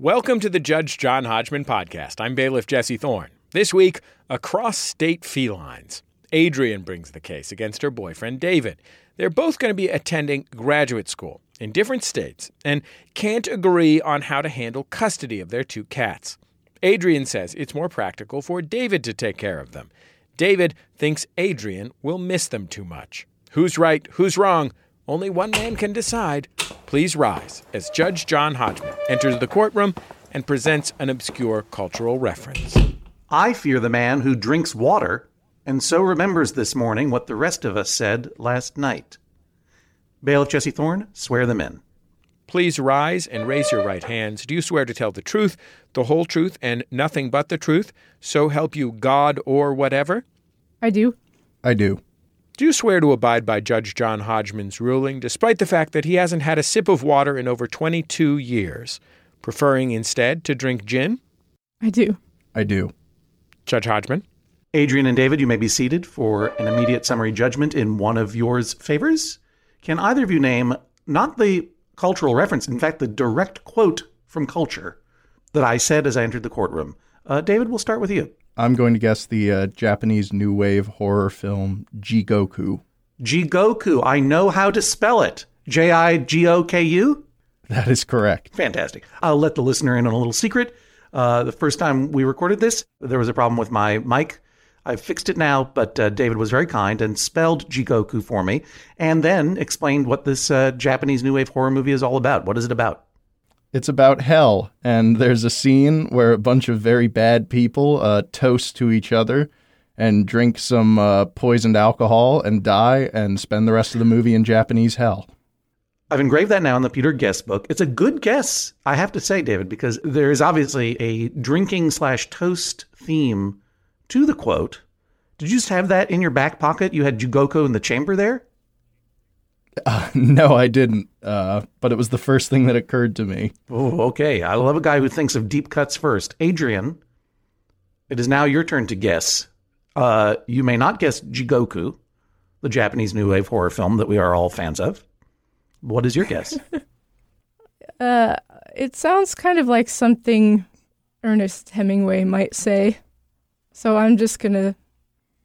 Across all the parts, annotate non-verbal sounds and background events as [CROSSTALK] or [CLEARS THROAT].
Welcome to the Judge John Hodgman podcast. I'm bailiff Jesse Thorne. This week, across state felines. Adrian brings the case against her boyfriend David. They're both going to be attending graduate school in different states and can't agree on how to handle custody of their two cats. Adrian says it's more practical for David to take care of them. David thinks Adrian will miss them too much. Who's right? Who's wrong? Only one man can decide. Please rise as Judge John Hodgman enters the courtroom and presents an obscure cultural reference. I fear the man who drinks water and so remembers this morning what the rest of us said last night. Bailiff Jesse Thorne, swear them in. Please rise and raise your right hands. Do you swear to tell the truth, the whole truth, and nothing but the truth? So help you God or whatever? I do. I do. Do you swear to abide by Judge John Hodgman's ruling, despite the fact that he hasn't had a sip of water in over 22 years, preferring instead to drink gin? I do. I do. Judge Hodgman? Adrian and David, you may be seated for an immediate summary judgment in one of yours favors. Can either of you name not the cultural reference, in fact, the direct quote from culture that I said as I entered the courtroom? Uh, David, we'll start with you. I'm going to guess the uh, Japanese new wave horror film Jigoku. Jigoku. I know how to spell it. J I G O K U? That is correct. Fantastic. I'll let the listener in on a little secret. Uh, the first time we recorded this, there was a problem with my mic. I've fixed it now, but uh, David was very kind and spelled Jigoku for me and then explained what this uh, Japanese new wave horror movie is all about. What is it about? It's about hell, and there's a scene where a bunch of very bad people uh, toast to each other and drink some uh, poisoned alcohol and die and spend the rest of the movie in Japanese hell. I've engraved that now in the Peter guest book. It's a good guess, I have to say, David, because there is obviously a drinking slash toast theme to the quote. Did you just have that in your back pocket? You had Jugoko in the chamber there? Uh, [LAUGHS] no, I didn't, uh, but it was the first thing that occurred to me. Oh, okay. I love a guy who thinks of deep cuts first. Adrian, it is now your turn to guess. Uh, you may not guess Jigoku, the Japanese new wave horror film that we are all fans of. What is your guess? [LAUGHS] Uh, it sounds kind of like something Ernest Hemingway might say. So I'm just going to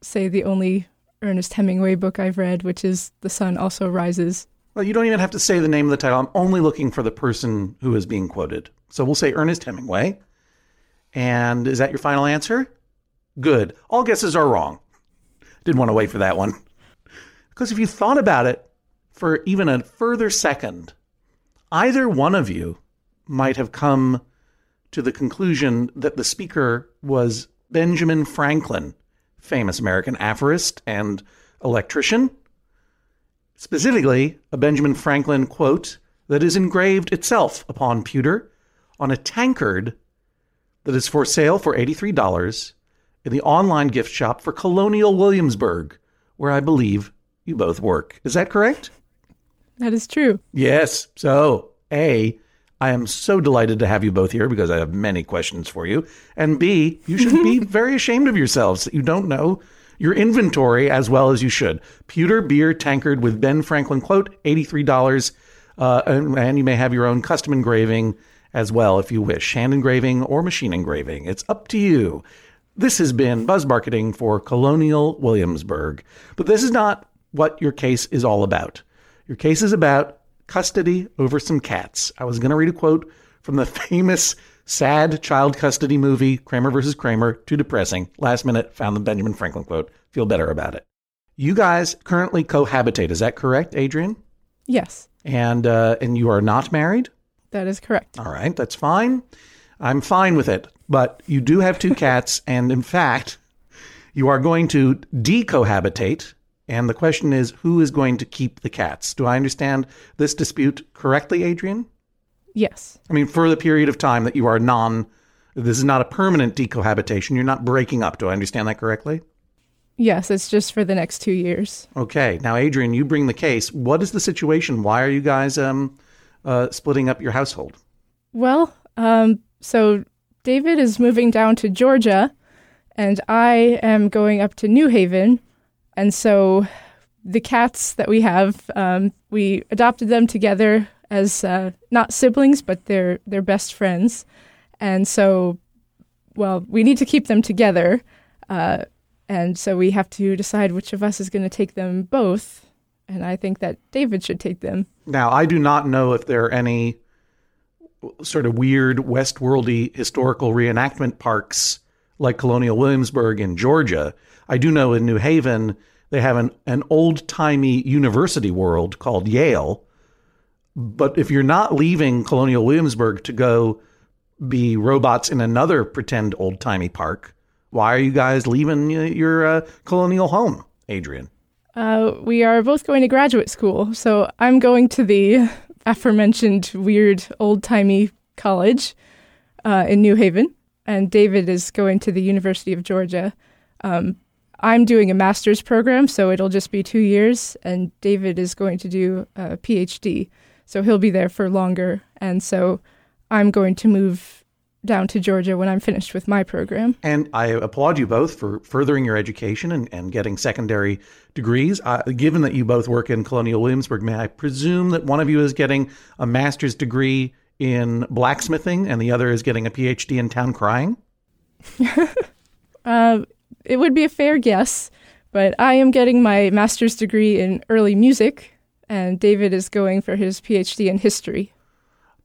say the only Ernest Hemingway book I've read, which is The Sun Also Rises. well, you don't even have to say the name of the title. I'm only looking for the person who is being quoted. So we'll say Ernest Hemingway. And is that your final answer? Good. All guesses are wrong. Didn't want to wait for that one. Because if you thought about it for even a further second, either one of you might have come to the conclusion that the speaker was Benjamin Franklin, famous American aphorist and electrician. Specifically, a Benjamin Franklin quote that is engraved itself upon pewter on a tankard that is for sale for $83 in the online gift shop for Colonial Williamsburg, where I believe you both work. Is that correct? That is true. Yes. So, A, I am so delighted to have you both here because I have many questions for you. And B, you should be [LAUGHS] very ashamed of yourselves that you don't know your inventory as well as you should. Pewter beer tankard with Ben Franklin quote, $83. Uh, and, and you may have your own custom engraving as well if you wish, hand engraving or machine engraving. It's up to you. This has been Buzz Marketing for Colonial Williamsburg. But this is not what your case is all about. Your case is about custody over some cats. I was going to read a quote from the [LAUGHS] famous sad child custody movie, Kramer versus Kramer. Too depressing. Last minute, found the Benjamin Franklin quote. Feel better about it. You guys currently cohabitate. Is that correct, Adrian? Yes, And uh, and you are not married. that is correct. All right, that's fine. I'm fine with it. But you do have two cats, and in fact, you are going to decohabitate. And the question is, who is going to keep the cats? Do I understand this dispute correctly, Adrian? Yes. I mean, for the period of time that you are non, this is not a permanent decohabitation. You're not breaking up. Do I understand that correctly? Yes, it's just for the next two years. Okay. Now, Adrian, you bring the case. What is the situation? Why are you guys um, uh, splitting up your household? Well, um, so David is moving down to Georgia, and I am going up to New Haven. And so the cats that we have, um, we adopted them together as uh, not siblings, but they're they're best friends, and so, well, we need to keep them together, uh, and so we have to decide which of us is going to take them both, and I think that David should take them. Now, I do not know if there are any sort of weird Westworldy historical reenactment parks like Colonial Williamsburg in Georgia. I do know in New Haven they have an, an old timey university world called Yale. But if you're not leaving Colonial Williamsburg to go be robots in another pretend old timey park, why are you guys leaving your uh, colonial home, Adrian? Uh, we are both going to graduate school, so I'm going to the aforementioned weird old timey college uh, in New Haven, and David is going to the University of Georgia. Um, I'm doing a master's program, so it'll just be two years, and David is going to do a PhD, so he'll be there for longer. And so I'm going to move down to Georgia when I'm finished with my program. And I applaud you both for furthering your education and, and getting secondary degrees. Uh, given that you both work in Colonial Williamsburg, may I presume that one of you is getting a master's degree in blacksmithing and the other is getting a PhD in town crying? [LAUGHS] Uh, it would be a fair guess, but I am getting my master's degree in early music, and David is going for his PhD in history.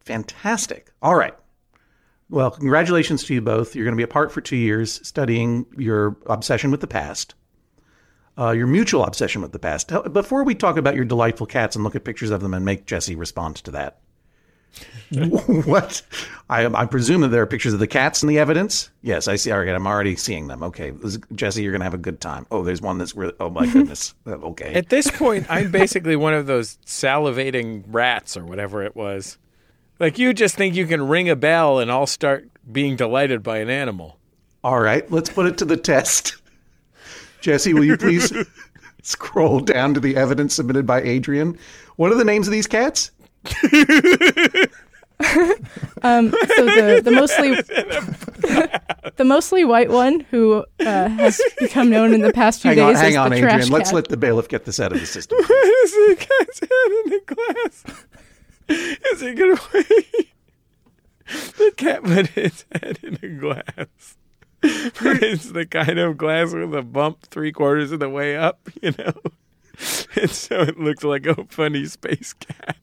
Fantastic. All right. Well, congratulations to you both. You're going to be apart for two years studying your obsession with the past, uh, your mutual obsession with the past. Before we talk about your delightful cats and look at pictures of them and make Jesse respond to that, [LAUGHS] what? I, I presume that there are pictures of the cats in the evidence. Yes, I see. All right, I'm already seeing them. Okay, Jesse, you're going to have a good time. Oh, there's one that's really. Oh my [LAUGHS] goodness. Uh, okay. At this point, I'm basically one of those salivating rats or whatever it was. Like you just think you can ring a bell and I'll start being delighted by an animal. All right, let's put it to the test. Jesse, will you please [LAUGHS] scroll down to the evidence submitted by Adrian? What are the names of these cats? [LAUGHS] Um, so the, the mostly [LAUGHS] the mostly white one who uh, has become known in the past few Hang on, days hang as on, the Adrian. trash Let's cat. let the bailiff get this out of the system. What [LAUGHS] is the cat's head in the glass? Is he gonna wait? The cat put its head in a glass. But it's the kind of glass with a bump three quarters of the way up, you know? And so it looks like a funny space cat.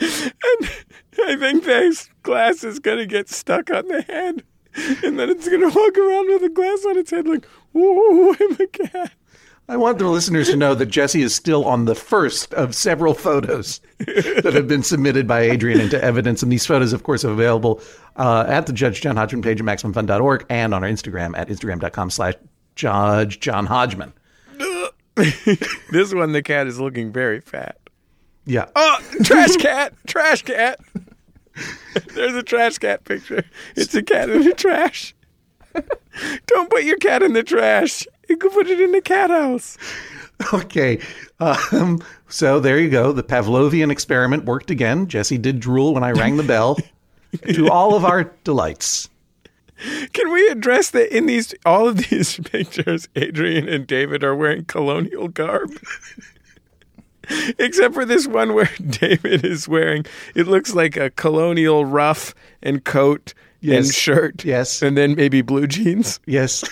And I think this glass is gonna get stuck on the head. And then it's gonna walk around with a glass on its head like, ooh, [LAUGHS] I'm a cat. I want the listeners to know that Jesse is still on the first of several photos that have been submitted by Adrian into evidence. And these photos, of course, are available uh, at the Judge John Hodgman page at MaximumFun.org and on our Instagram at Instagram.com slash Judge John Hodgman. [LAUGHS] This one, the cat is looking very fat. Yeah. Oh, trash cat! trash cat! There's a trash cat picture. It's a cat in the trash. Don't put your cat in the trash. You can put it in the cat house. Okay. Um, so there you go. The Pavlovian experiment worked again. Jesse did drool when I rang the bell to all of our delights. Can we address that in these all of these [LAUGHS] pictures? Adrian and David are wearing colonial garb. [LAUGHS] Except for this one where [LAUGHS] David is wearing it looks like a colonial ruff and coat and shirt. Yes. And then maybe blue jeans. Yes.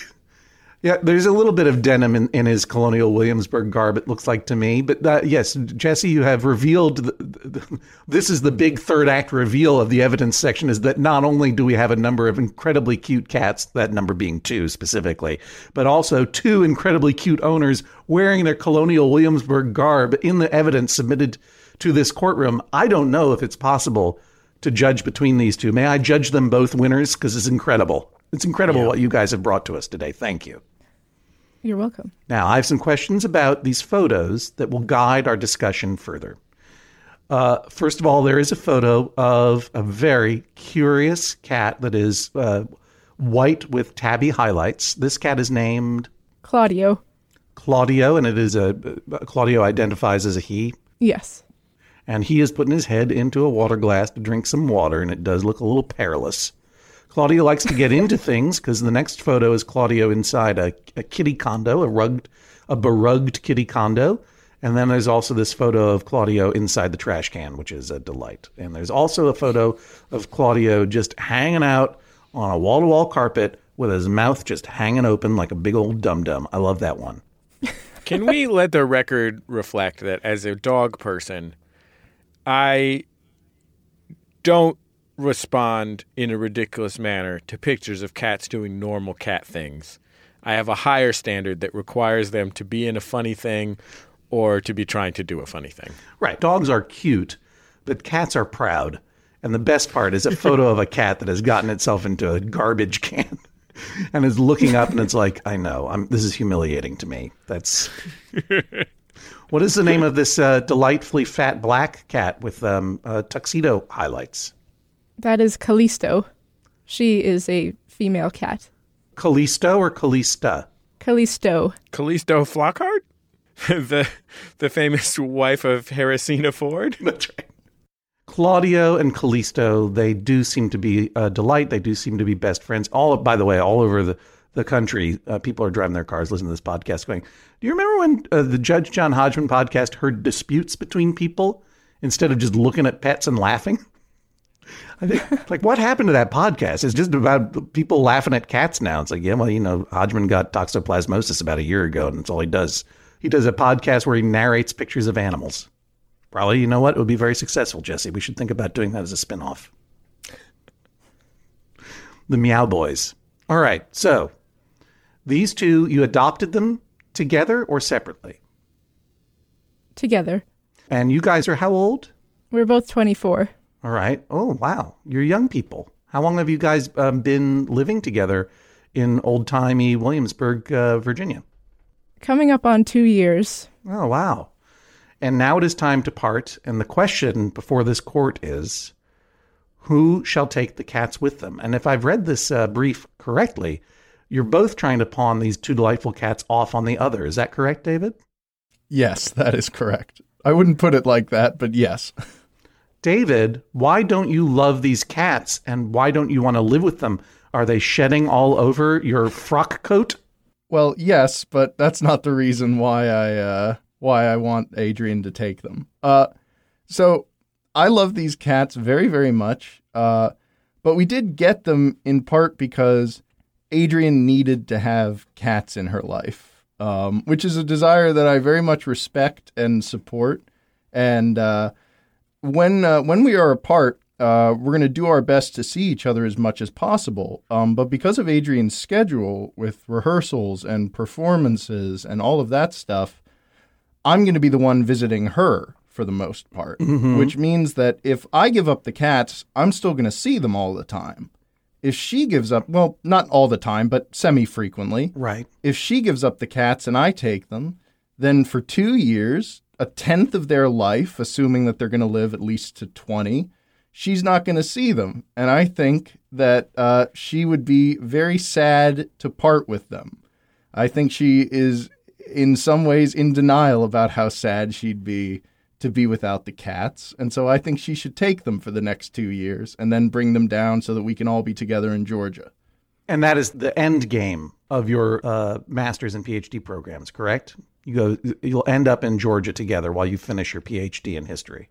Yeah, there's a little bit of denim in, in his colonial Williamsburg garb, it looks like to me. But uh, yes, Jesse, you have revealed the, the, this is the big third act reveal of the evidence section is that not only do we have a number of incredibly cute cats, that number being two specifically, but also two incredibly cute owners wearing their colonial Williamsburg garb in the evidence submitted to this courtroom. I don't know if it's possible to judge between these two. May I judge them both winners? Because it's incredible. It's incredible what you guys have brought to us today. Thank you. You're welcome. Now, I have some questions about these photos that will guide our discussion further. Uh, first of all, there is a photo of a very curious cat that is uh, white with tabby highlights. This cat is named Claudio. Claudio, and it is a uh, Claudio identifies as a he. Yes. and he is putting his head into a water glass to drink some water, and it does look a little perilous. Claudio likes to get into things because the next photo is Claudio inside a, a kitty condo, a rugged, a berugged kitty condo, And then there's also this photo of Claudio inside the trash can, which is a delight. And there's also a photo of Claudio just hanging out on a wall to wall carpet with his mouth just hanging open like a big old dum dum. I love that one. [LAUGHS] Can we let the record reflect that as a dog person, I don't respond in a ridiculous manner to pictures of cats doing normal cat things. I have a higher standard that requires them to be in a funny thing or to be trying to do a funny thing. Right. Dogs are cute, but cats are proud. And the best part is a photo of a cat that has gotten itself into a garbage can [LAUGHS] and is looking up and it's like, I know, I'm, this is humiliating to me. That's. [LAUGHS] what is the name of this uh, delightfully fat black cat with um, uh, tuxedo highlights? That is Callisto. She is a female cat. Callisto or Callista? Callisto. Callisto Flockhart? [LAUGHS] the the famous wife of Harrisina Ford? [LAUGHS] That's right. Claudio and Callisto, they do seem to be a delight. They do seem to be best friends. All, by the way, all over the the country, uh, people are driving their cars, listening to this podcast, going, "Do you remember when uh, the Judge John Hodgman podcast heard disputes between people instead of just looking at pets and laughing?" [LAUGHS] I think, like, what happened to that podcast? It's just about people laughing at cats now. It's like, yeah, well, you know, Hodgman got toxoplasmosis about a year ago, and that's all he does. He does a podcast where he narrates pictures of animals. Probably, you know what? It would be very successful, Jesse. We should think about doing that as a spinoff. The Meow Boys. All right. So, these two, you adopted them together or separately? Together. And you guys are how old? We're both 24. All right. Oh, wow. You're young people. How long have you guys um, been living together in old timey Williamsburg, uh, Virginia? Coming up on two years. Oh, wow. And now it is time to part. And the question before this court is who shall take the cats with them? And if I've read this uh, brief correctly, you're both trying to pawn these two delightful cats off on the other. Is that correct, David? Yes, that is correct. I wouldn't put it like that, but yes. [LAUGHS] David, why don't you love these cats and why don't you want to live with them? Are they shedding all over your frock coat? Well, yes, but that's not the reason why I uh, why I want Adrian to take them. Uh, so I love these cats very, very much. Uh, but we did get them in part because Adrian needed to have cats in her life, um, which is a desire that I very much respect and support. And uh, when uh, when we are apart, uh, we're going to do our best to see each other as much as possible. Um, but because of Adrian's schedule with rehearsals and performances and all of that stuff, I'm going to be the one visiting her for the most part, which means that if I give up the cats, I'm still going to see them all the time. If she gives up, well, not all the time, but semi frequently, Right. if she gives up the cats and I take them, then for two years, a tenth of their life, assuming that they're going to live at least to 20, she's not going to see them. And I think that uh, she would be very sad to part with them. I think she is, in some ways, in denial about how sad she'd be to be without the cats. And so I think she should take them for the next two years and then bring them down so that we can all be together in Georgia. And that is the end game of your uh, master's and PhD programs, correct? You go, you'll end up in Georgia together while you finish your PhD in history.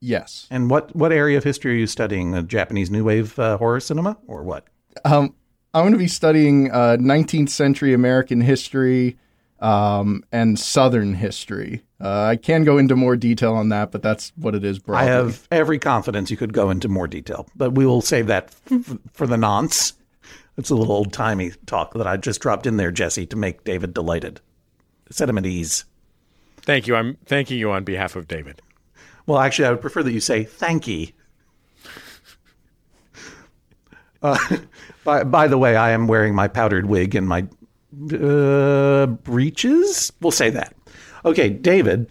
Yes. And what what area of history are you studying? Uh, Japanese New Wave uh, horror cinema, or what? Um, I'm going to be studying uh, 19th century American history um, and Southern history. Uh, I can go into more detail on that, but that's what it is Broadly. I have every confidence you could go into more detail, but we will save that f- for the nonce. It's a little old timey talk that I just dropped in there, Jesse, to make David delighted. Set him at ease. Thank you. I'm thanking you on behalf of David. Well, actually, I would prefer that you say thank ye. Uh, [LAUGHS] by, by the way, I am wearing my powdered wig and my uh, breeches. We'll say that. Okay, David,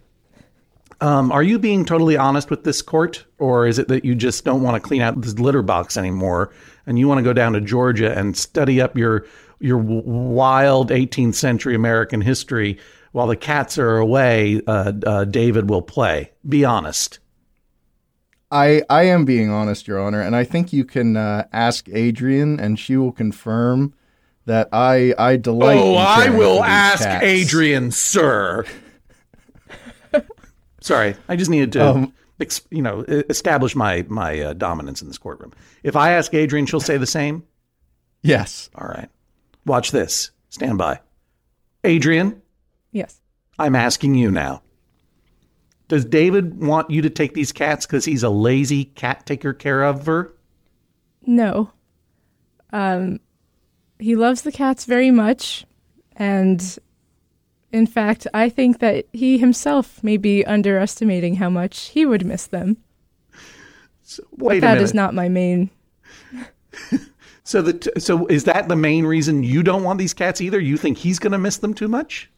um, are you being totally honest with this court, or is it that you just don't want to clean out this litter box anymore, and you want to go down to Georgia and study up your your wild 18th century American history while the cats are away? Uh, uh, David will play. Be honest. I, I am being honest, Your Honor, and I think you can uh, ask Adrian, and she will confirm that I I delight. Oh, I will ask cats. Adrian, sir. [LAUGHS] Sorry, I just needed to, Um, ex, you know, establish my my uh, dominance in this courtroom. If I ask Adrian, she'll say the same. Yes. All right, watch this. Stand by. Adrian, Yes. I'm asking you now. Does David want you to take these cats because he's a lazy cat taker care of her? No. Um, he loves the cats very much, and in fact, I think that he himself may be underestimating how much he would miss them. Wait a That is not my main. [LAUGHS] so the t- so is that the main reason you don't want these cats either? You think he's going to miss them too much?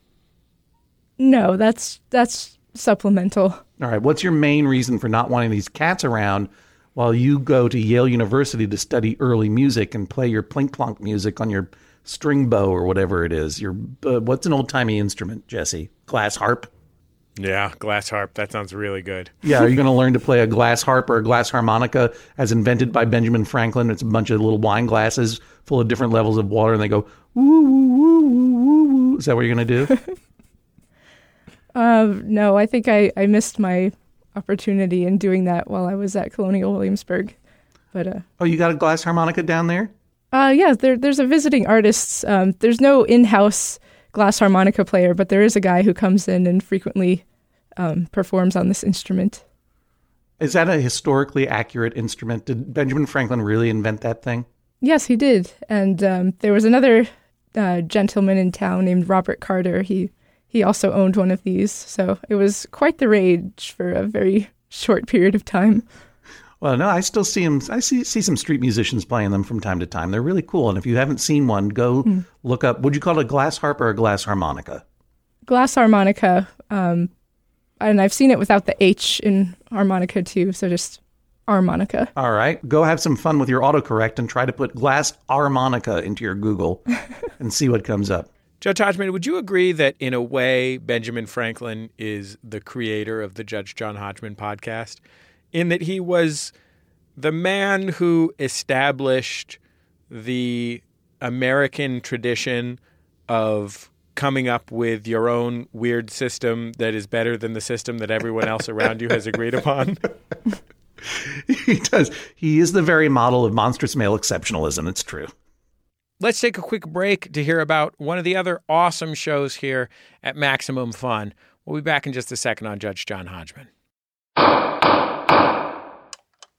No, that's that's supplemental. All right. What's your main reason for not wanting these cats around while you go to Yale University to study early music and play your plink plonk music on your string bow or whatever it is? Your uh, what's an old timey instrument, Jesse? Glass harp. Yeah, glass harp. That sounds really good. Yeah, are you going to learn to play a glass harp or a glass harmonica as invented by Benjamin Franklin? It's a bunch of little wine glasses full of different levels of water, and they go woo woo woo woo woo woo. Is that what you're going to do? [LAUGHS] Uh, no, I think I, I missed my opportunity in doing that while I was at Colonial Williamsburg. But uh, oh, you got a glass harmonica down there? uh, yeah, there, there's a visiting artist. Um, there's no in-house glass harmonica player, but there is a guy who comes in and frequently um, performs on this instrument. Is that a historically accurate instrument? Did Benjamin Franklin really invent that thing? Yes, he did. And um, there was another uh, gentleman in town named Robert Carter. He he also owned one of these, so it was quite the rage for a very short period of time. Well, no, I still see them. I see see some street musicians playing them from time to time. They're really cool. And if you haven't seen one, go look up. Would you call it a glass harp or a glass harmonica? Glass harmonica, um, and I've seen it without the H in harmonica too, so just harmonica. All right, go have some fun with your autocorrect and try to put glass harmonica into your Google [LAUGHS] and see what comes up. Judge Hodgman, would you agree that in a way Benjamin Franklin is the creator of the Judge John Hodgman podcast? In that he was the man who established the American tradition of coming up with your own weird system that is better than the system that everyone else around you has agreed upon? [LAUGHS] he does. He is the very model of monstrous male exceptionalism. It's true. Let's take a quick break to hear about one of the other awesome shows here at Maximum Fun. We'll be back in just a second on Judge John Hodgman.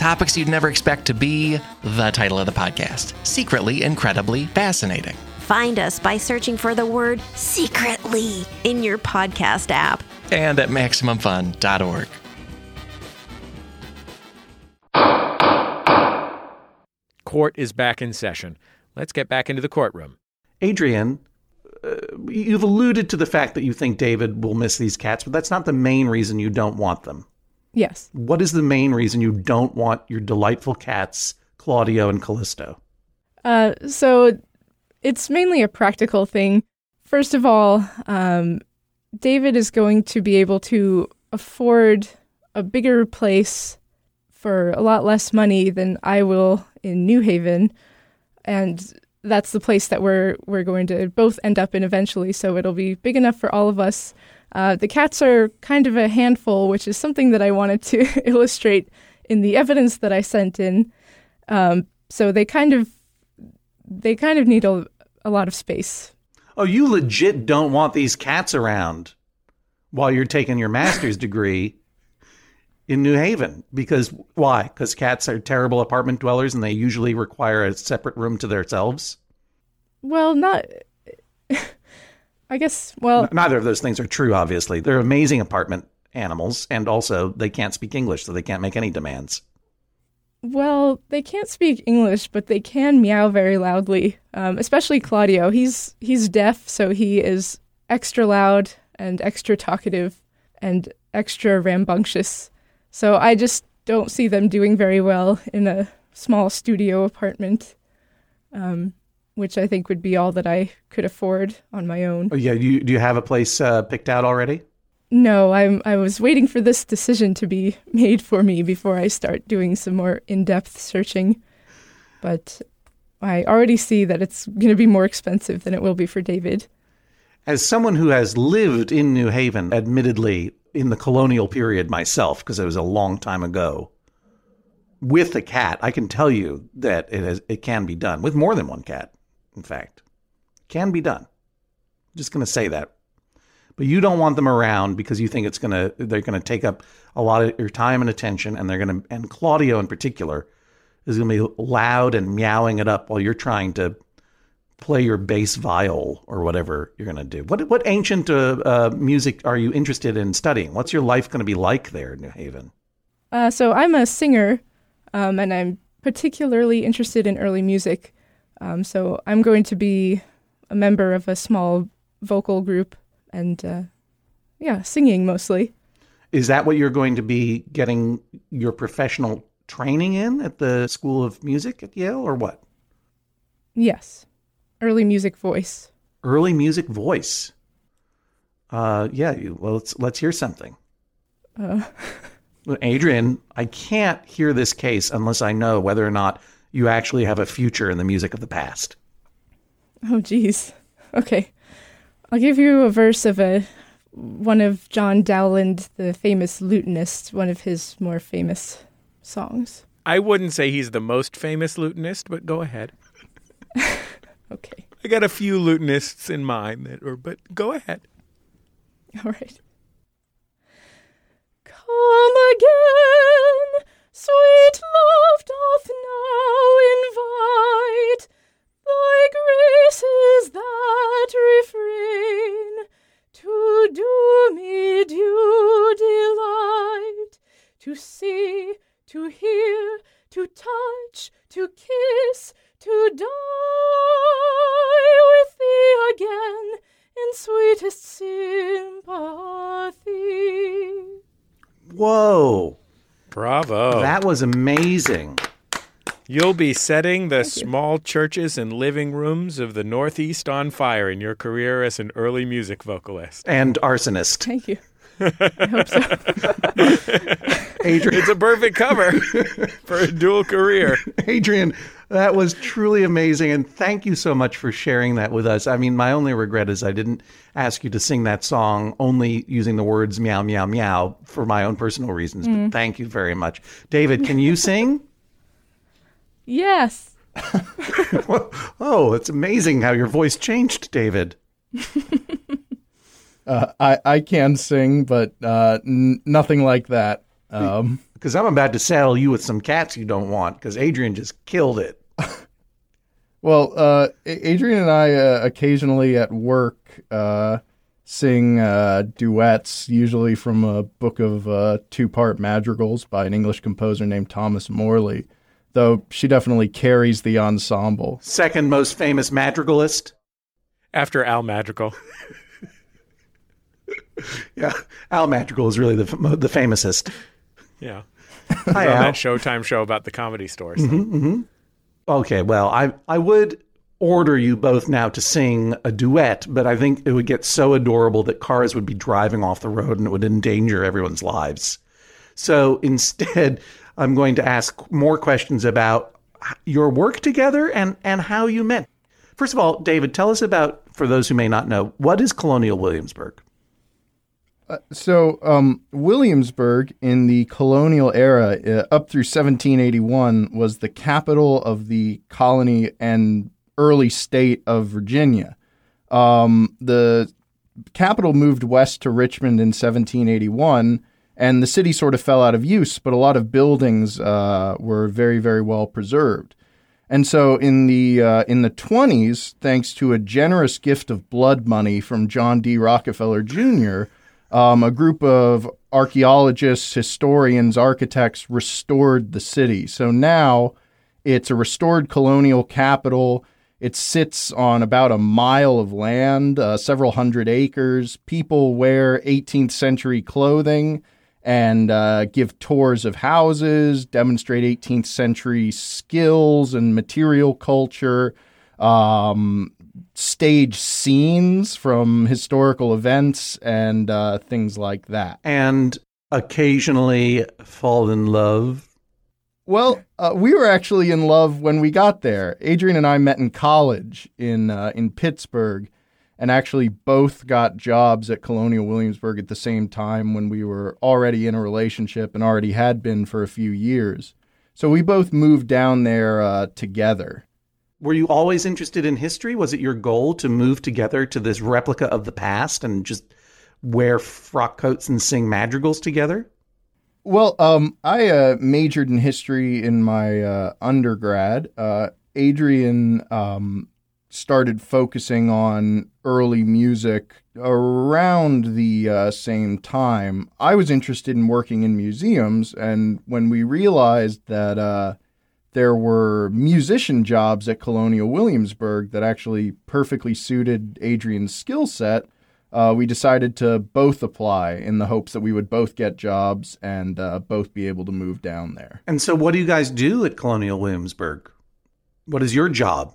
Topics you'd never expect to be the title of the podcast Secretly Incredibly Fascinating. Find us by searching for the word secretly in your podcast app. And at MaximumFun.org. Court is back in session. Let's get back into the courtroom. Adrian, uh, you've alluded to the fact that you think David will miss these cats, but that's not the main reason you don't want them. Yes. What is the main reason you don't want your delightful cats, Claudio and Callisto? Uh, so it's mainly a practical thing. First of all, um, David is going to be able to afford a bigger place for a lot less money than I will in New Haven, and that's the place that we're we're going to both end up in eventually. So it'll be big enough for all of us. Uh, the cats are kind of a handful, which is something that I wanted to [LAUGHS] illustrate in the evidence that I sent in. Um, so they kind of they kind of need a, a lot of space. Oh, you legit don't want these cats around while you're taking your master's [LAUGHS] degree in New Haven. Because why? Because cats are terrible apartment dwellers and they usually require a separate room to themselves? Well, not. I guess. Well, Neither of those things are true, obviously. They're amazing apartment animals, and also they can't speak English, so they can't make any demands. Well, they can't speak English, but they can meow very loudly. Um, especially Claudio. He's he's deaf, so he is extra loud and extra talkative and extra rambunctious. So I just don't see them doing very well in a small studio apartment, um, which I think would be all that I could afford on my own. Oh, yeah. You, do you have a place uh, picked out already? No, I'm I was waiting for this decision to be made for me before I start doing some more in-depth searching. But I already see that it's going to be more expensive than it will be for David. As someone who has lived in New Haven, admittedly in the colonial period myself, because it was a long time ago, with a cat, I can tell you that it has, it can be done with more than one cat. In fact, can be done. I'm Just going to say that but you don't want them around because you think it's going to they're going to take up a lot of your time and attention and they're going to and Claudio in particular is going to be loud and meowing it up while you're trying to play your bass viol or whatever you're going to do. What what ancient uh, uh, music are you interested in studying? What's your life going to be like there in New Haven? Uh, so I'm a singer, um, and I'm particularly interested in early music. Um, so I'm going to be a member of a small vocal group and uh, yeah, singing mostly. Is that what you're going to be getting your professional training in at the School of Music at Yale, or what? Yes, early music voice. Early music voice. Uh, yeah. You, well, let's let's hear something. Uh. [LAUGHS] Adrian, I can't hear this case unless I know whether or not you actually have a future in the music of the past. Oh, geez. Okay. I'll give you a verse of a one of John Dowland, the famous lutenist, one of his more famous songs. I wouldn't say he's the most famous lutenist, but go ahead. [LAUGHS] okay. I got a few lutenists in mind that or but go ahead. All right. Come again, sweet love doth now invite thy graces that refrain to do me due delight, to see, to hear, to touch, to kiss, to die with thee again in sweetest sympathy. Whoa. Bravo. That was amazing. You'll be setting the small churches and living rooms of the Northeast on fire in your career as an early music vocalist. And arsonist. Thank you. I hope so. [LAUGHS] Adrian. It's a perfect cover [LAUGHS] for a dual career. Adrian, that was truly amazing. And thank you so much for sharing that with us. I mean, my only regret is I didn't ask you to sing that song only using the words meow, meow, meow for my own personal reasons. Mm. But thank you very much. David, can you sing? [LAUGHS] Yes. [LAUGHS] oh, it's amazing how your voice changed, David. [LAUGHS] Uh, I I can sing, but uh, n- nothing like that. Um, Because I'm about to saddle you with some cats you don't want, because Adrian just killed it. [LAUGHS] well, uh, Adrian and I uh, occasionally at work uh, sing uh, duets, usually from a book of uh, two-part madrigals by an English composer named Thomas Morley. Though she definitely carries the ensemble. Second most famous madrigalist. After Al Madrigal. [LAUGHS] Yeah, Al Madrigal is really the f- the famousest. Yeah. Hi, on Al. that Showtime show about the comedy stores. hmm Okay, well, I I would order you both now to sing a duet, but I think it would get so adorable that cars would be driving off the road and it would endanger everyone's lives. So instead, [LAUGHS] I'm going to ask more questions about your work together and and how you met. First of all, David, tell us about for those who may not know, what is Colonial Williamsburg? So, um, Williamsburg in the colonial era, uh, up through 1781, was the capital of the colony and early state of Virginia. Um, the capital moved west to Richmond in 1781, and the city sort of fell out of use, but a lot of buildings uh, were very, very well preserved. And so in the uh, in the 20s, thanks to a generous gift of blood money from John D. Rockefeller Jr., um, a group of archaeologists, historians, architects restored the city. So now it's a restored colonial capital. It sits on about a mile of land, uh, several hundred acres. People wear 18th century clothing and uh, give tours of houses, demonstrate 18th century skills and material culture, um, stage scenes from historical events, and uh, things like that. And occasionally fall in love. Well, uh, we were actually in love when we got there. Adrian and I met in college in uh, in Pittsburgh, and actually both got jobs at Colonial Williamsburg at the same time when we were already in a relationship and already had been for a few years. So we both moved down there uh, together. Were you always interested in history? Was it your goal to move together to this replica of the past and just wear frock coats and sing madrigals together? Well, um, I uh, majored in history in my uh, undergrad. Uh, Adrian um, started focusing on early music around the uh, same time. I was interested in working in museums, and when we realized that uh, there were musician jobs at Colonial Williamsburg that actually perfectly suited Adrian's skill set, uh, we decided to both apply in the hopes that we would both get jobs and uh, both be able to move down there. And so, what do you guys do at Colonial Williamsburg? What is your job?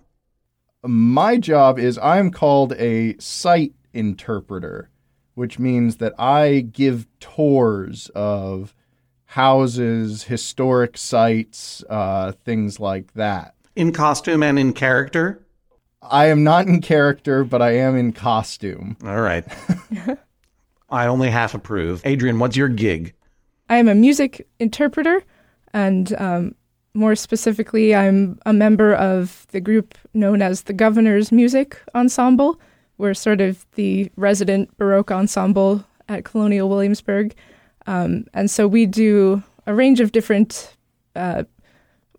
my job is I'm called a site interpreter, which means that I give tours of houses, historic sites, uh, things like that. In costume and in character? I am not in character, but I am in costume. All right. [LAUGHS] I only half approve. Adrian, what's your gig? I am a music interpreter, and um, more specifically, I'm a member of the group known as the Governor's Music Ensemble. We're sort of the resident Baroque ensemble at Colonial Williamsburg. Um, and so we do a range of different uh,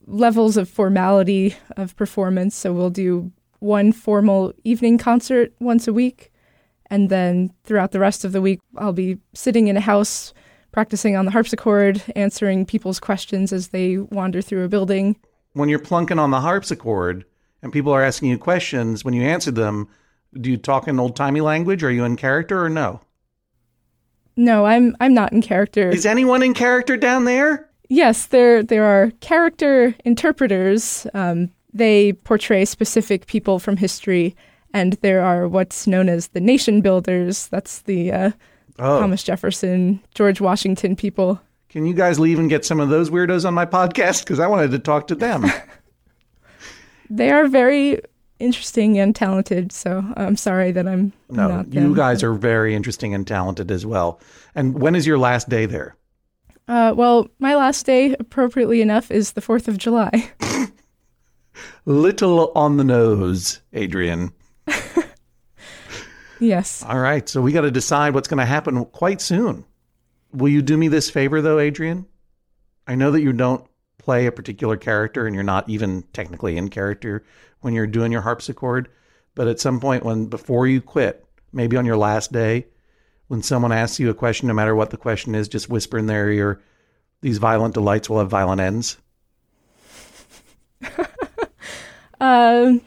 levels of formality of performance. So we'll do one formal evening concert once a week. And then throughout the rest of the week, I'll be sitting in a house practicing on the harpsichord, answering people's questions as they wander through a building. When you're plunking on the harpsichord and people are asking you questions, when you answer them, do you talk in old timey language? Are you in character or no? No, I'm I'm not in character. Is anyone in character down there? Yes, there there are character interpreters. Um, they portray specific people from history, and there are what's known as the nation builders. That's the uh, oh. Thomas Jefferson, George Washington people. Can you guys leave and get some of those weirdos on my podcast? Because I wanted to talk to them. [LAUGHS] they are very interesting and talented. So I'm sorry that I'm no. Not you them, guys are very interesting and talented as well. And when is your last day there? Uh, well, my last day, appropriately enough, is the Fourth of July. [LAUGHS] Little on the nose, Adrian. [LAUGHS] Yes. All right. So we got to decide what's going to happen quite soon. Will you do me this favor, though, Adrian? I know that you don't play a particular character and you're not even technically in character when you're doing your harpsichord. But at some point, when before you quit, maybe on your last day, when someone asks you a question, no matter what the question is, just whisper in their ear, these violent delights will have violent ends. [LAUGHS] um,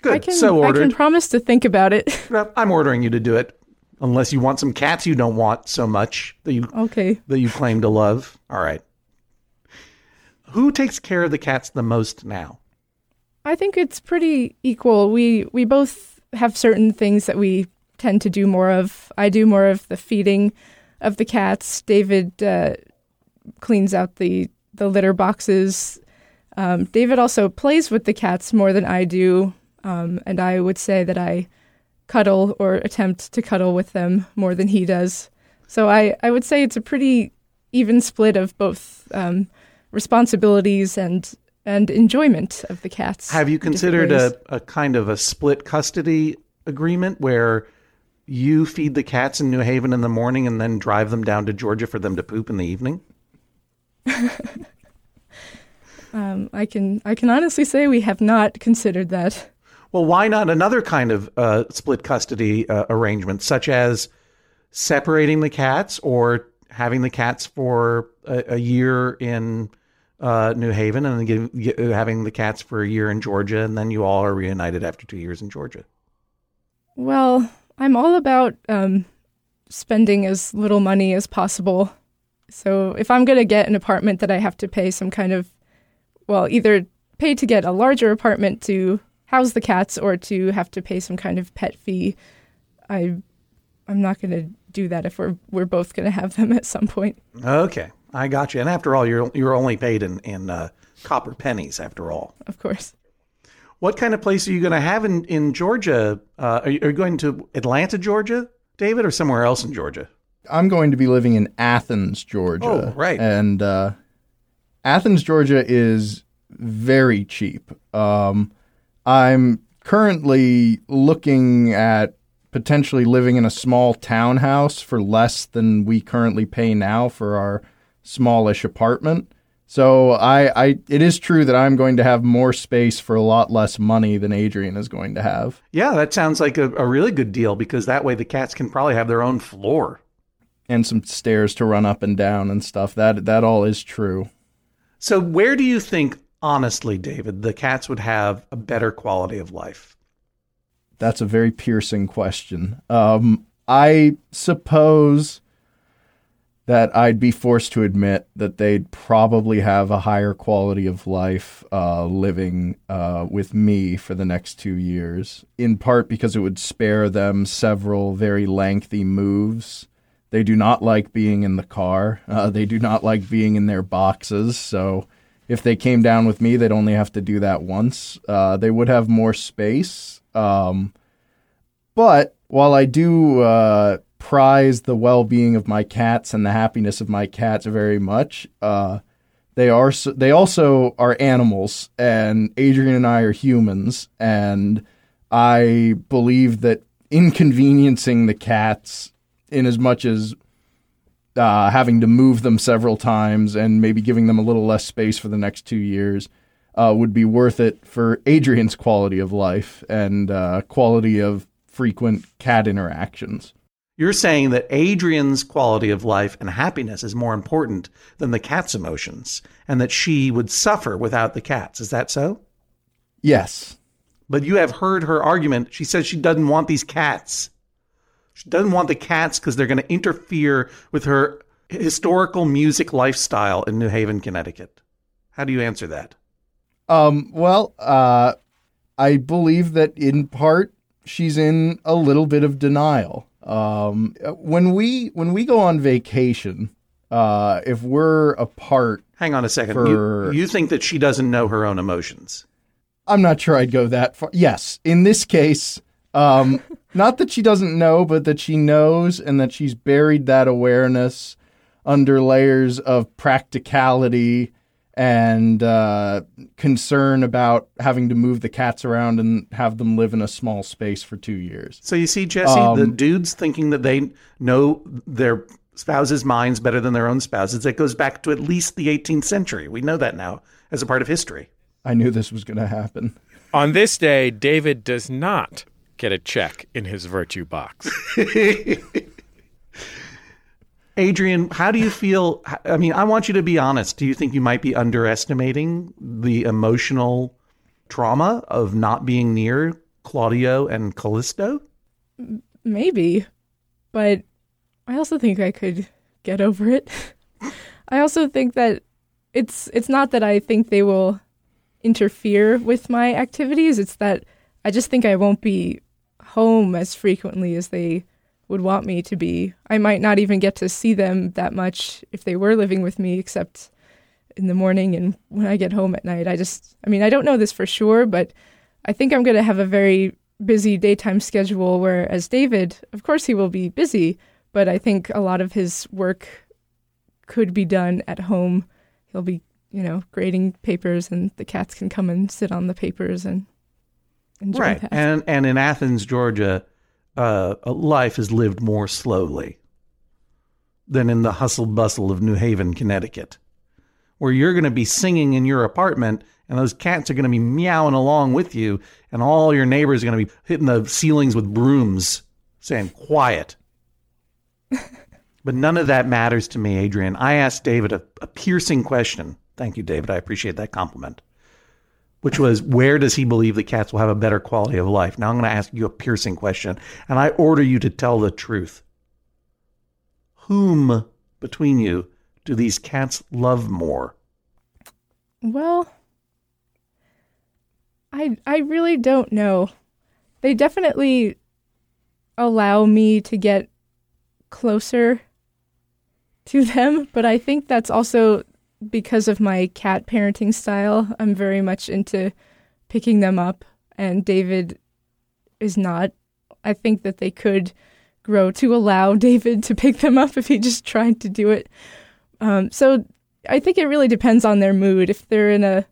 Good. I can, so ordered. I can promise to think about it. [LAUGHS] I'm ordering you to do it, unless you want some cats you don't want so much that you okay that you claim to love. All right. Who takes care of the cats the most now? I think it's pretty equal. We we both have certain things that we tend to do more of. I do more of the feeding of the cats. David uh, cleans out the the litter boxes. Um, David also plays with the cats more than I do. Um, and I would say that I cuddle or attempt to cuddle with them more than he does. So I, I would say it's a pretty even split of both um, responsibilities and and enjoyment of the cats. Have you considered a, a kind of a split custody agreement where you feed the cats in New Haven in the morning and then drive them down to Georgia for them to poop in the evening? [LAUGHS] Um, I can I can honestly say we have not considered that. Well, why not another kind of uh, split custody uh, arrangement, such as separating the cats or having the cats for a, a year in uh, New Haven and then give, get, having the cats for a year in Georgia, and then you all are reunited after two years in Georgia? Well, I'm all about um, spending as little money as possible. So if I'm going to get an apartment that I have to pay some kind of, well, either pay to get a larger apartment to house the cats or to have to pay some kind of pet fee, I, I'm not going to do that if we're we're both going to have them at some point. Okay, I got you. And after all, you're you're only paid in in uh, copper pennies. After all, Of course. what kind of place are you going to have in in Georgia? Uh, are, you, are you going to Atlanta, Georgia, David, or somewhere else in Georgia? I'm going to be living in Athens, Georgia. Oh, right. And uh, Athens, Georgia is very cheap. Um, I'm currently looking at potentially living in a small townhouse for less than we currently pay now for our smallish apartment. So I, I it is true that I'm going to have more space for a lot less money than Adrian is going to have. Yeah, that sounds like a, a really good deal because that way the cats can probably have their own floor. And some stairs to run up and down and stuff. That that all is true. So, where do you think, honestly, David, the cats would have a better quality of life? That's a very piercing question. Um, I suppose that I'd be forced to admit that they'd probably have a higher quality of life uh, living uh, with me for the next two years, in part because it would spare them several very lengthy moves. They do not like being in the car, uh, they do not like being in their boxes. So if they came down with me, they'd only have to do that once. Uh, they would have more space. Um, but while I do uh, prize the well-being of my cats and the happiness of my cats very much, uh, they are they also are animals, and Adrian and I are humans, and I believe that inconveniencing the cats in as much as uh, having to move them several times and maybe giving them a little less space for the next two years uh, would be worth it for Adrian's quality of life and uh, quality of frequent cat interactions. You're saying that Adrian's quality of life and happiness is more important than the cat's emotions, and that she would suffer without the cats. Is that so? Yes. But you have heard her argument. She says she doesn't want these cats. She doesn't want the cats because they're going to interfere with her historical music lifestyle in New Haven, Connecticut. How do you answer that? Um, well, uh, I believe that in part she's in a little bit of denial. Um, when we when we go on vacation, uh, if we're apart, Hang on a second. For- You, you think that she doesn't know her own emotions? I'm not sure I'd go that far. Yes, in this case, um, [LAUGHS] not that she doesn't know, but that she knows and that she's buried that awareness under layers of practicality and uh, concern about having to move the cats around and have them live in a small space for two years. So you see, Jesse, the Um, dudes thinking that they know their spouses' minds better than their own spouses. It goes back to at least the 18th century. We know that now as a part of history. I knew this was going to happen. On this day, David does not get a check in his virtue box. [LAUGHS] Adrian, how do you feel? I mean, I want you to be honest. Do you think you might be underestimating the emotional trauma of not being near Claudio and Callisto? Maybe, but I also think I could get over it. I also think that it's it's not that I think they will interfere with my activities. It's that I just think I won't be home as frequently as they would want me to be. I might not even get to see them that much if they were living with me, except in the morning and when I get home at night. I just, I mean, I don't know this for sure, but I think I'm going to have a very busy daytime schedule. Whereas David, of course, he will be busy, but I think a lot of his work could be done at home. He'll be, you know, grading papers, and the cats can come and sit on the papers and enjoy right. that. And and in Athens, Georgia, uh, life is lived more slowly than in the hustle bustle of New Haven, Connecticut, where you're going to be singing in your apartment and those cats are going to be meowing along with you, and all your neighbors are going to be hitting the ceilings with brooms saying, Quiet. [LAUGHS] but none of that matters to me, Adrian. I asked David a, a piercing question. Thank you, David. I appreciate that compliment which was where does he believe the cats will have a better quality of life? Now I'm going to ask you a piercing question, and I order you to tell the truth. Whom between you do these cats love more? Well, I I really don't know. They definitely allow me to get closer to them, but I think that's also because of my cat parenting style. I'm very much into picking them up, and David is not. I think that they could grow to allow [LAUGHS] David to pick them up if he just tried to do it. Um, so I think it really depends on their mood. If they're in a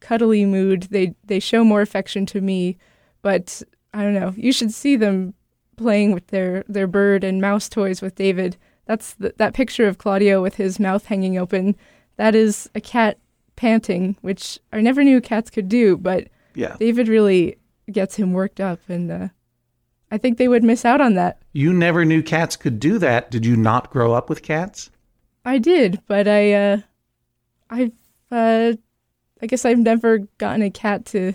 cuddly mood, they they show more affection to me. But I don't know. You should see them playing with their their bird and mouse toys with David. That's the, that picture of Claudio with his mouth hanging open. That is a cat panting, which I never knew cats could do. But Yeah. David really gets him worked up, and uh, I think they would miss out on that. You never knew cats could do that. Did you not grow up with cats? I did, but I, uh, I've, uh, I guess I've never gotten a cat to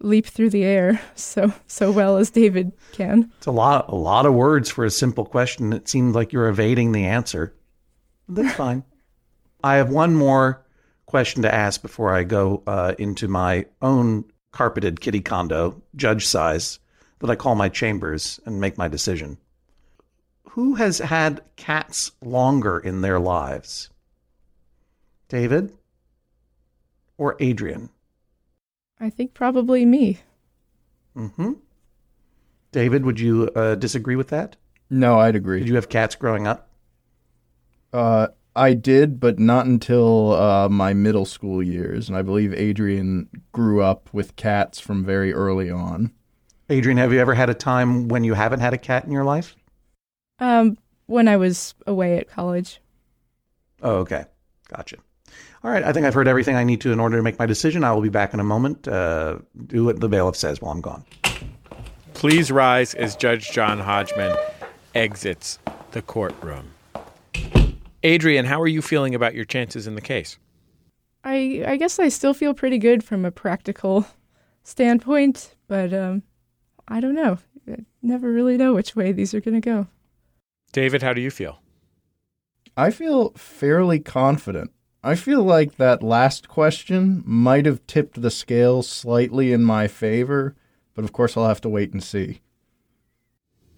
leap through the air [LAUGHS] so so well as David can. It's a lot a lot of words for a simple question. It seems like you're evading the answer. That's fine. I have one more question to ask before I go uh, into my own carpeted kitty condo, judge size, that I call my chambers and make my decision. Who has had cats longer in their lives? David or Adrian? I think probably me. Mm-hmm. David, would you uh, disagree with that? No, I'd agree. Did you have cats growing up? Uh, I did, but not until uh, my middle school years. And I believe Adrian grew up with cats from very early on. Adrian, have you ever had a time when you haven't had a cat in your life? Um, when I was away at college. Oh, okay. Gotcha. All right. I think I've heard everything I need to in order to make my decision. I will be back in a moment. Uh, do what the bailiff says while I'm gone. Please rise as Judge John Hodgman exits the courtroom. Adrian, how are you feeling about your chances in the case? I I guess I still feel pretty good from a practical standpoint, but um, I don't know. I never really know which way these are going to go. David, how do you feel? I feel fairly confident. I feel like that last question might have tipped the scales slightly in my favor, but of course I'll have to wait and see.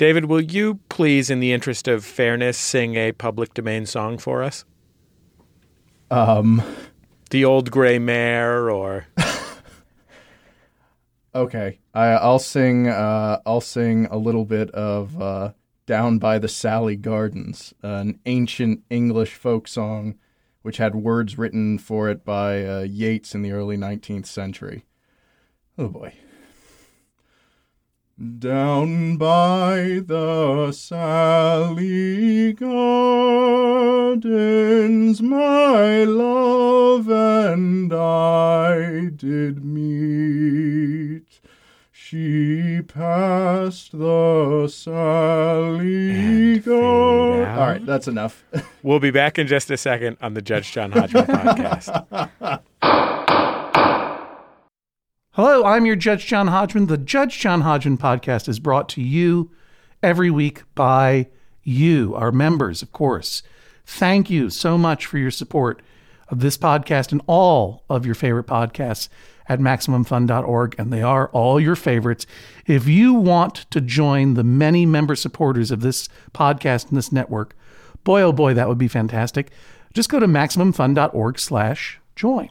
David, will you please, in the interest of fairness, sing a public domain song for us? Um, The Old Gray Mare or [LAUGHS] okay, I, I'll sing. Uh, I'll sing a little bit of uh, "Down by the Sally Gardens," an ancient English folk song, which had words written for it by uh, Yeats in the early 19th century. Oh boy. Down by the Sally Gardens, my love and I did meet. She passed the Sally Gardens. All right, that's enough. We'll be back in just a second on the Judge John Hodgman [LAUGHS] podcast. Hello, I'm your Judge John Hodgman. The Judge John Hodgman podcast is brought to you every week by you, our members, of course. Thank you so much for your support of this podcast and all of your favorite podcasts at MaximumFun.org, and they are all your favorites. If you want to join the many member supporters of this podcast and this network, boy, oh boy, that would be fantastic. Just go to MaximumFun.org slash join.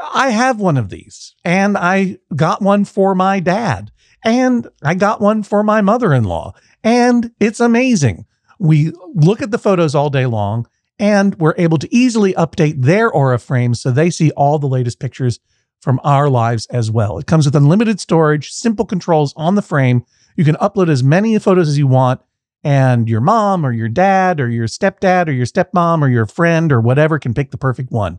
I have one of these, and I got one for my dad, and I got one for my mother in law, and it's amazing. We look at the photos all day long, and we're able to easily update their Aura frames so they see all the latest pictures from our lives as well. It comes with unlimited storage, simple controls on the frame. You can upload as many photos as you want, and your mom or your dad or your stepdad or your stepmom or your friend or whatever can pick the perfect one.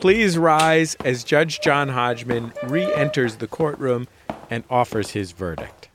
Please rise as Judge John Hodgman re enters the courtroom and offers his verdict.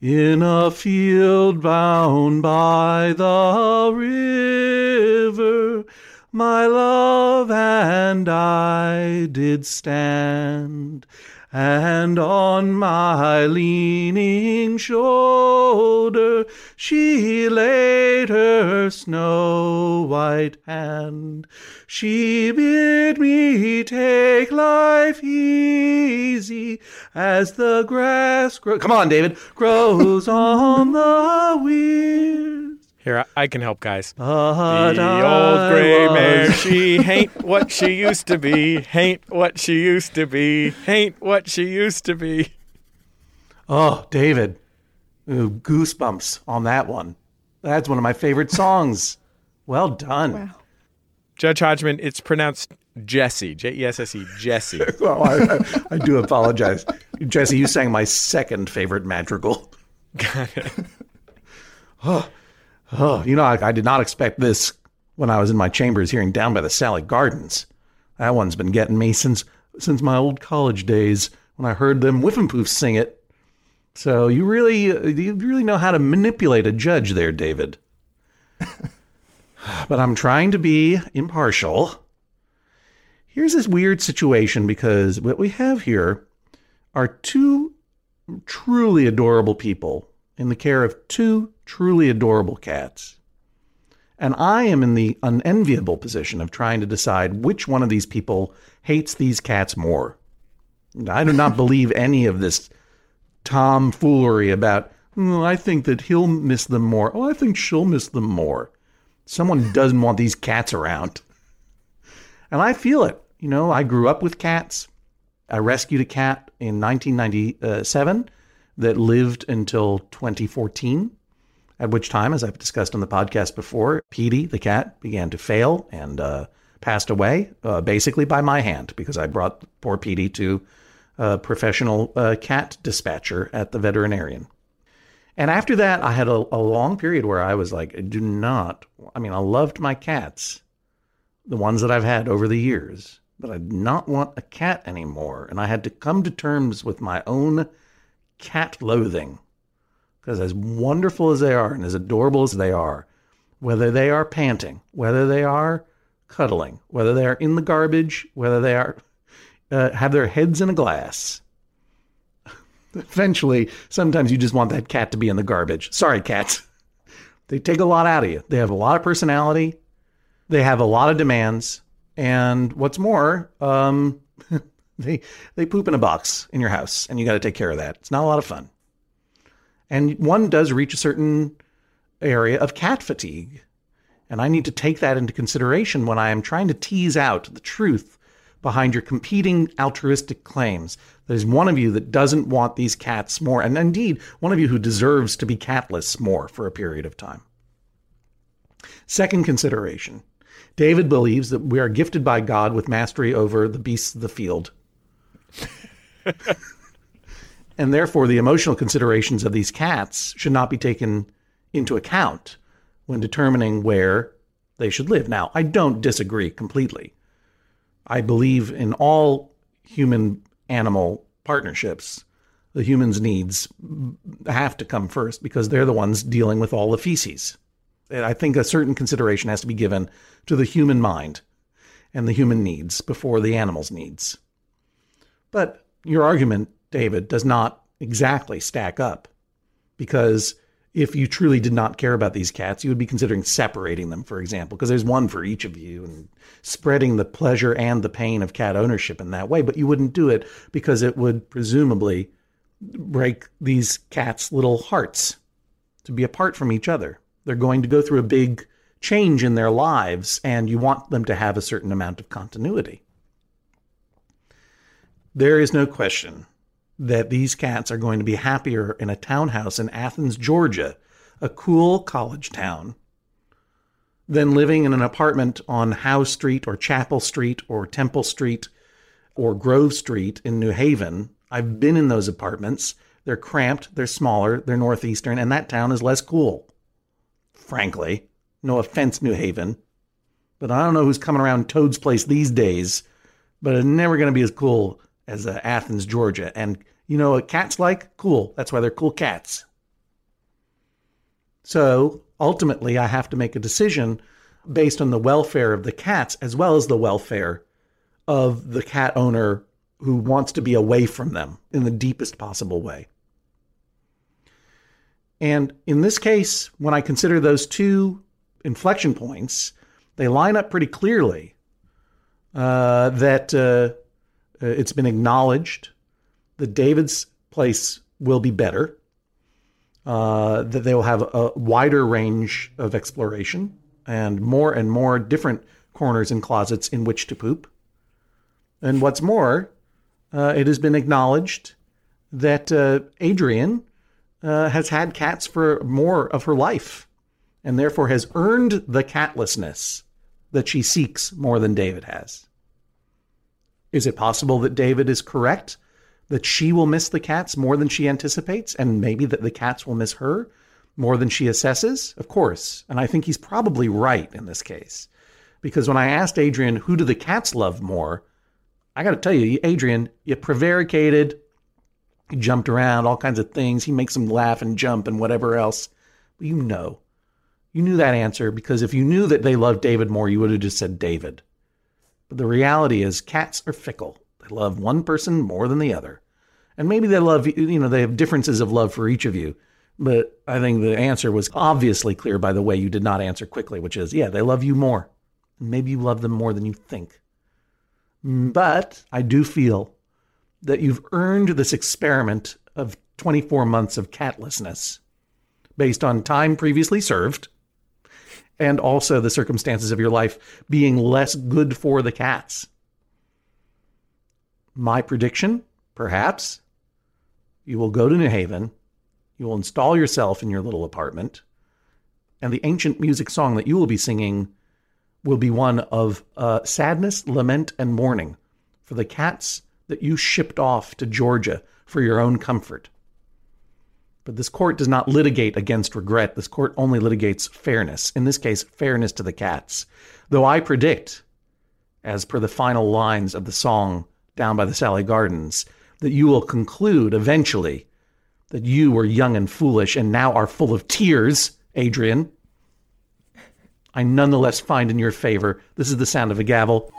In a field bound by the river, my love and I did stand, and on my leaning shoulder she laid her snow white hand. She bid me take life easy as the grass grows. Come on, David. Grows on the weirs. Here, I, I can help, guys. But the old gray mare, [LAUGHS] she ain't what she used to be. Ain't what she used to be. Ain't what she used to be. Oh, David. Ooh, goosebumps on that one. That's one of my favorite songs. Well done. Wow. Judge Hodgman, it's pronounced Jesse. J E S S E, Jesse. [LAUGHS] Well, I, I, I do apologize. Jesse, you sang my second favorite madrigal. Got it. oh, oh, you know, I, I did not expect this when I was in my chambers hearing Down by the Sally Gardens. That one's been getting me since since my old college days when I heard them Whiffenpoofs sing it. So you really uh, you really know how to manipulate a judge there, David. [LAUGHS] but I'm trying to be impartial. Here's this weird situation because what we have here are two truly adorable people in the care of two truly adorable cats. And I am in the unenviable position of trying to decide which one of these people hates these cats more. I do not believe any of this tomfoolery about, "Oh, I think that he'll miss them more. Oh, I think she'll miss them more. Someone doesn't want these cats around. And I feel it. You know, I grew up with cats. I rescued a cat in 1997 that lived until 2014. At which time, as I've discussed on the podcast before, Petey, the cat, began to fail and uh, passed away, uh, basically by my hand, because I brought poor Petey to a professional uh, cat dispatcher at the veterinarian. And after that, I had a, a long period where I was like, do not, I mean, I loved my cats, the ones that I've had over the years, but I did not want a cat anymore. And I had to come to terms with my own cat loathing. Because as wonderful as they are and as adorable as they are, whether they are panting, whether they are cuddling, whether they are in the garbage, whether they are uh, have their heads in a glass, eventually, sometimes you just want that cat to be in the garbage. Sorry, cats. They take a lot out of you. They have a lot of personality. They have a lot of demands. And what's more, um, [LAUGHS] they they poop in a box in your house, and you got to take care of that. It's not a lot of fun. And one does reach a certain area of cat fatigue. And I need to take that into consideration when I am trying to tease out the truth behind your competing altruistic claims. There's one of you that doesn't want these cats more, and indeed, one of you who deserves to be catless more for a period of time. Second consideration David believes that we are gifted by God with mastery over the beasts of the field. [LAUGHS] and therefore, the emotional considerations of these cats should not be taken into account when determining where they should live. Now, I don't disagree completely. I believe in all human animal partnerships. The humans' needs have to come first because they're the ones dealing with all the feces. And I think a certain consideration has to be given to the human mind and the human needs before the animal's needs. But your argument, David, does not exactly stack up because if you truly did not care about these cats, you would be considering separating them, for example, because there's one for each of you and spreading the pleasure and the pain of cat ownership in that way. But you wouldn't do it because it would presumably break these cats' little hearts to be apart from each other. They're going to go through a big change in their lives, and you want them to have a certain amount of continuity. There is no question that these cats are going to be happier in a townhouse in Athens, Georgia, a cool college town, than living in an apartment on Howe Street or Chapel Street or Temple Street or Grove Street in New Haven. I've been in those apartments. They're cramped, they're smaller, they're northeastern, and that town is less cool. Frankly, no offense, New Haven, but I don't know who's coming around Toad's Place these days, but it's never going to be as cool as uh, Athens, Georgia. And you know what cats like? Cool. That's why they're cool cats. So ultimately, I have to make a decision based on the welfare of the cats as well as the welfare of the cat owner who wants to be away from them in the deepest possible way. And in this case, when I consider those two inflection points, they line up pretty clearly uh, that uh, it's been acknowledged that David's place will be better, uh, that they will have a wider range of exploration and more and more different corners and closets in which to poop. And what's more, uh, it has been acknowledged that uh, Adrian uh, has had cats for more of her life and therefore has earned the catlessness that she seeks more than David has. Is it possible that David is correct that she will miss the cats more than she anticipates, and maybe that the cats will miss her more than she assesses? Of course. And I think he's probably right in this case. Because when I asked Adrian, who do the cats love more? I got to tell you, Adrian, you prevaricated, you jumped around, all kinds of things. He makes them laugh and jump and whatever else. But you know, you knew that answer because if you knew that they loved David more, you would have just said David. But the reality is, cats are fickle. Love one person more than the other. And maybe they love, you you know, they have differences of love for each of you. But I think the answer was obviously clear by the way you did not answer quickly, which is, yeah, they love you more. Maybe you love them more than you think. But I do feel that you've earned this experiment of 24 months of catlessness based on time previously served and also the circumstances of your life being less good for the cats. My prediction, perhaps, you will go to New Haven, you will install yourself in your little apartment, And the ancient music song that you will be singing will be one of uh, sadness, lament, and mourning for the cats that you shipped off to Georgia for your own comfort. But this court does not litigate against regret. This court only litigates fairness. In this case, fairness to the cats. Though I predict, as per the final lines of the song Down by the Sally Gardens, that you will conclude eventually that you were young and foolish and now are full of tears, Adrian. I nonetheless find in your favor. This is the sound of a gavel.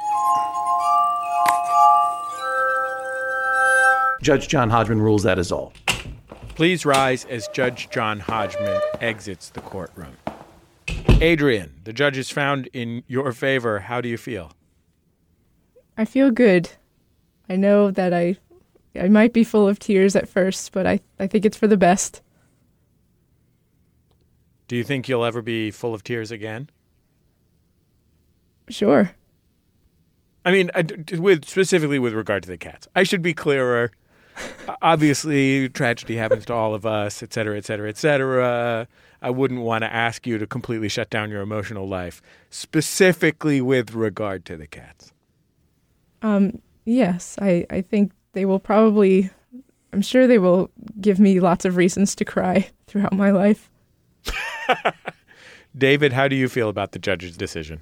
Judge John Hodgman rules that is all. Please rise as Judge John Hodgman exits the courtroom. Adrian, the judge is found in your favor. How do you feel? I feel good. I know that I I might be full of tears at first, but I, I think it's for the best. Do you think you'll ever be full of tears again? Sure. I mean, with specifically with regard to the cats, I should be clearer. Obviously, tragedy happens to all of us, et cetera, et cetera, et cetera. I wouldn't want to ask you to completely shut down your emotional life, specifically with regard to the cats. Um, yes, I, I think they will probably, I'm sure they will give me lots of reasons to cry [LAUGHS] throughout my life. [LAUGHS] David, how do you feel about the judge's decision?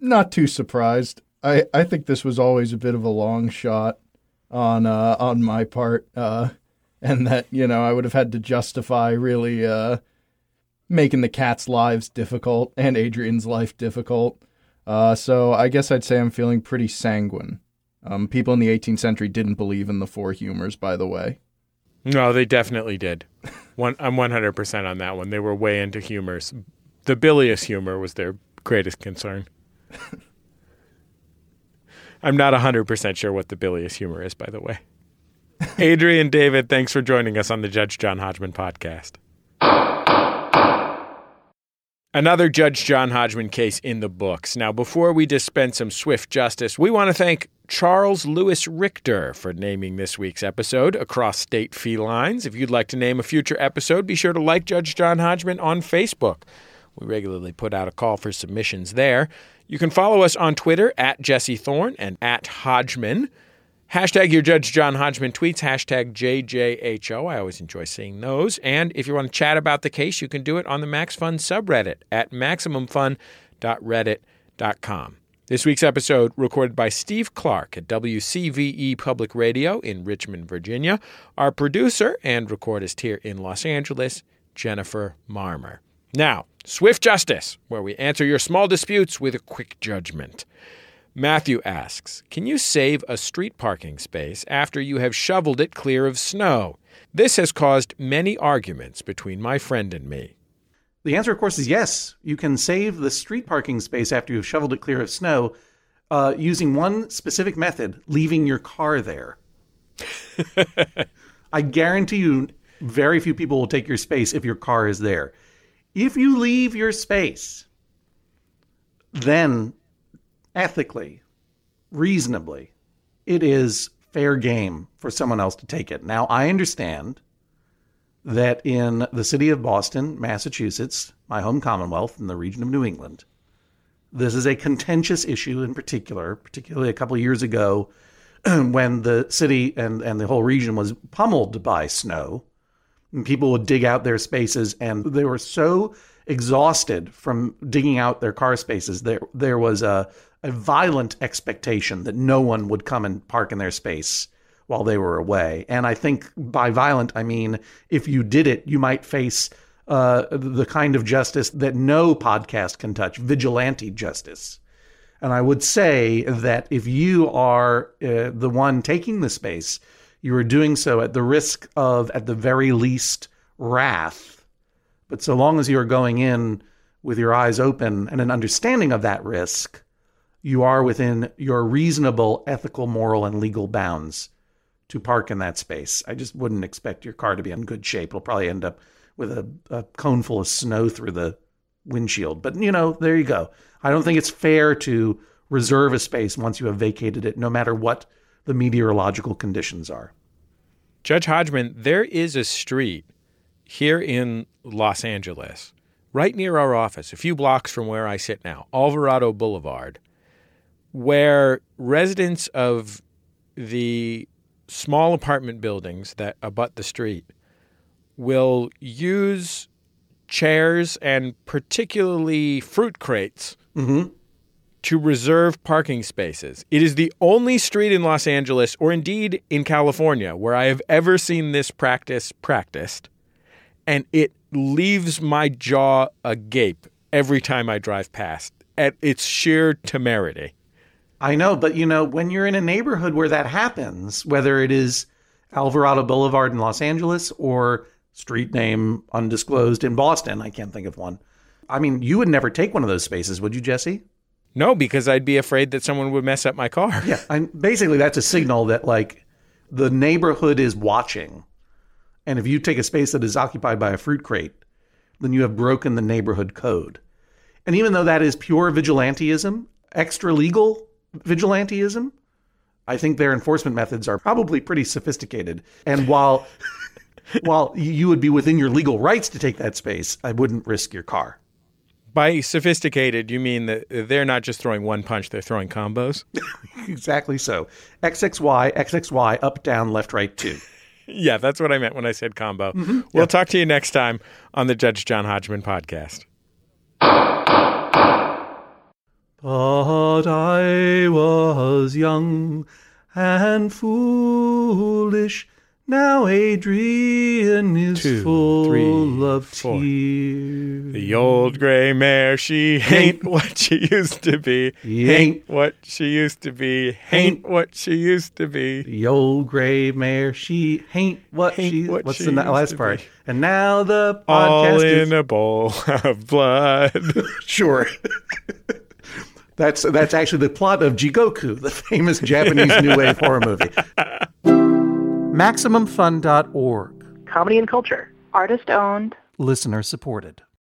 Not too surprised. I, I think this was always a bit of a long shot on uh, on my part, uh, and that you know I would have had to justify really uh, making the cats' lives difficult and Adrian's life difficult. Uh, so I guess I'd say I'm feeling pretty sanguine. Um, people in the 18th century didn't believe in the four humors, by the way. No, they definitely did. One, I'm 100% on that one. They were way into humors. The bilious humor was their greatest concern. [LAUGHS] I'm not 100% sure what the bilious humor is, by the way. [LAUGHS] Adrian David, thanks for joining us on the Judge John Hodgman podcast. Another Judge John Hodgman case in the books. Now, before we dispense some swift justice, we want to thank Charles Lewis Richter for naming this week's episode Across State Felines. If you'd like to name a future episode, be sure to like Judge John Hodgman on Facebook. We regularly put out a call for submissions there. You can follow us on Twitter at Jesse Thorn and at Hodgman. Hashtag your Judge John Hodgman tweets, hashtag JJHO. I always enjoy seeing those. And if you want to chat about the case, you can do it on the Max Fun subreddit at MaximumFun.reddit.com. This week's episode recorded by Steve Clark at WCVE Public Radio in Richmond, Virginia. Our producer and recordist here in Los Angeles, Jennifer Marmer. Now, Swift Justice, where we answer your small disputes with a quick judgment. Matthew asks Can you save a street parking space after you have shoveled it clear of snow? This has caused many arguments between my friend and me. The answer, of course, is yes. You can save the street parking space after you've shoveled it clear of snow uh, using one specific method leaving your car there. [LAUGHS] I guarantee you, very few people will take your space if your car is there. If you leave your space, then ethically, reasonably, it is fair game for someone else to take it. Now, I understand that in the city of Boston, Massachusetts, my home commonwealth in the region of New England, this is a contentious issue in particular, particularly a couple years ago [CLEARS THROAT] when the city and, and the whole region was pummeled by snow. And people would dig out their spaces, and they were so exhausted from digging out their car spaces. There, there was a, a violent expectation that no one would come and park in their space while they were away. And I think by violent, I mean if you did it, you might face uh, the kind of justice that no podcast can touch vigilante justice. And I would say that if you are uh, the one taking the space, you are doing so at the risk of, at the very least, wrath but so long as you are going in with your eyes open and an understanding of that risk, you are within your reasonable ethical, moral, and legal bounds to park in that space. I just wouldn't expect your car to be in good shape. It'll probably end up with a, a cone full of snow through the windshield. But, you know, there you go. I don't think it's fair to reserve a space once you have vacated it, no matter what the meteorological conditions are. Judge Hodgman, there is a street here in Los Angeles, right near our office, a few blocks from where I sit now, Alvarado Boulevard, where residents of the small apartment buildings that abut the street will use chairs and particularly fruit crates mm-hmm. to reserve parking spaces. It is the only street in Los Angeles, or indeed in California, where I have ever seen this practice practiced. And it leaves my jaw agape every time I drive past at its sheer temerity. I know, but you know, when you're in a neighborhood where that happens, whether it is Alvarado Boulevard in Los Angeles or street name undisclosed in Boston, I can't think of one. I mean, you would never take one of those spaces, would you, Jesse? No, because I'd be afraid that someone would mess up my car. Yeah, and basically that's a signal that like the neighborhood is watching. And if you take a space that is occupied by a fruit crate, then you have broken the neighborhood code. And even though that is pure vigilantism, extra legal vigilantism, I think their enforcement methods are probably pretty sophisticated. And while [LAUGHS] while you would be within your legal rights to take that space, I wouldn't risk your car. By sophisticated, you mean that they're not just throwing one punch, they're throwing combos? [LAUGHS] Exactly so. XXY, XXY, up, down, left, right, two. [LAUGHS] yeah, that's what I meant when I said combo. Mm-hmm. We'll talk to you next time on the Judge John Hodgman podcast. But I was young and foolish. Now Adrian is Two, full three, of four. tears. The old gray mare, she ain't what she used to be. Ain't what she used to be. Ain't what she used to be. The old gray mare, she ain't what Ain't she. what what's she the last part? be. And now the All in is a bowl [LAUGHS] of blood. [LAUGHS] sure. [LAUGHS] that's that's actually the plot of Jigoku, the famous Japanese new wave horror movie. MaximumFun.org, Comedy and culture. Artist owned. listener supported.